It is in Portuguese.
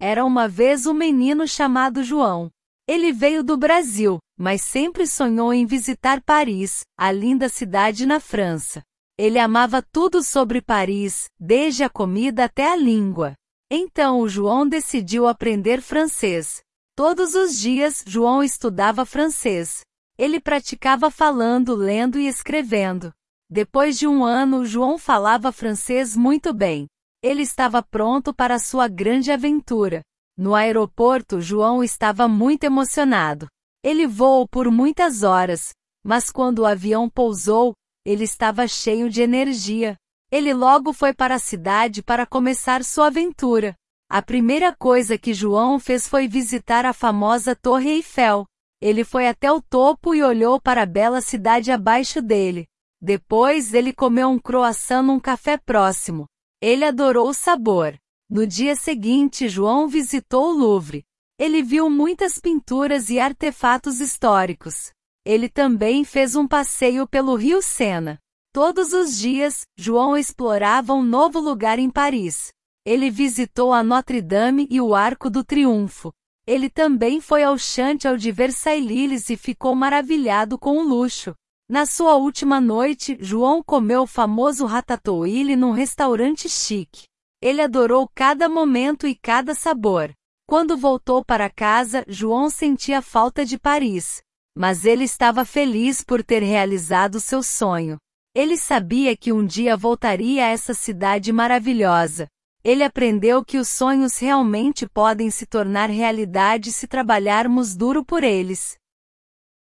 Era uma vez um menino chamado João. Ele veio do Brasil, mas sempre sonhou em visitar Paris, a linda cidade na França. Ele amava tudo sobre Paris, desde a comida até a língua. Então o João decidiu aprender francês. Todos os dias, João estudava francês. Ele praticava falando, lendo e escrevendo. Depois de um ano, João falava francês muito bem. Ele estava pronto para sua grande aventura. No aeroporto, João estava muito emocionado. Ele voou por muitas horas, mas quando o avião pousou, ele estava cheio de energia. Ele logo foi para a cidade para começar sua aventura. A primeira coisa que João fez foi visitar a famosa Torre Eiffel. Ele foi até o topo e olhou para a bela cidade abaixo dele. Depois ele comeu um croissant num café próximo. Ele adorou o sabor. No dia seguinte, João visitou o Louvre. Ele viu muitas pinturas e artefatos históricos. Ele também fez um passeio pelo rio Sena. Todos os dias, João explorava um novo lugar em Paris. Ele visitou a Notre-Dame e o Arco do Triunfo. Ele também foi ao Chantial de Versailles e ficou maravilhado com o luxo. Na sua última noite, João comeu o famoso ratatouille num restaurante chique. Ele adorou cada momento e cada sabor. Quando voltou para casa, João sentia falta de Paris. Mas ele estava feliz por ter realizado seu sonho. Ele sabia que um dia voltaria a essa cidade maravilhosa. Ele aprendeu que os sonhos realmente podem se tornar realidade se trabalharmos duro por eles.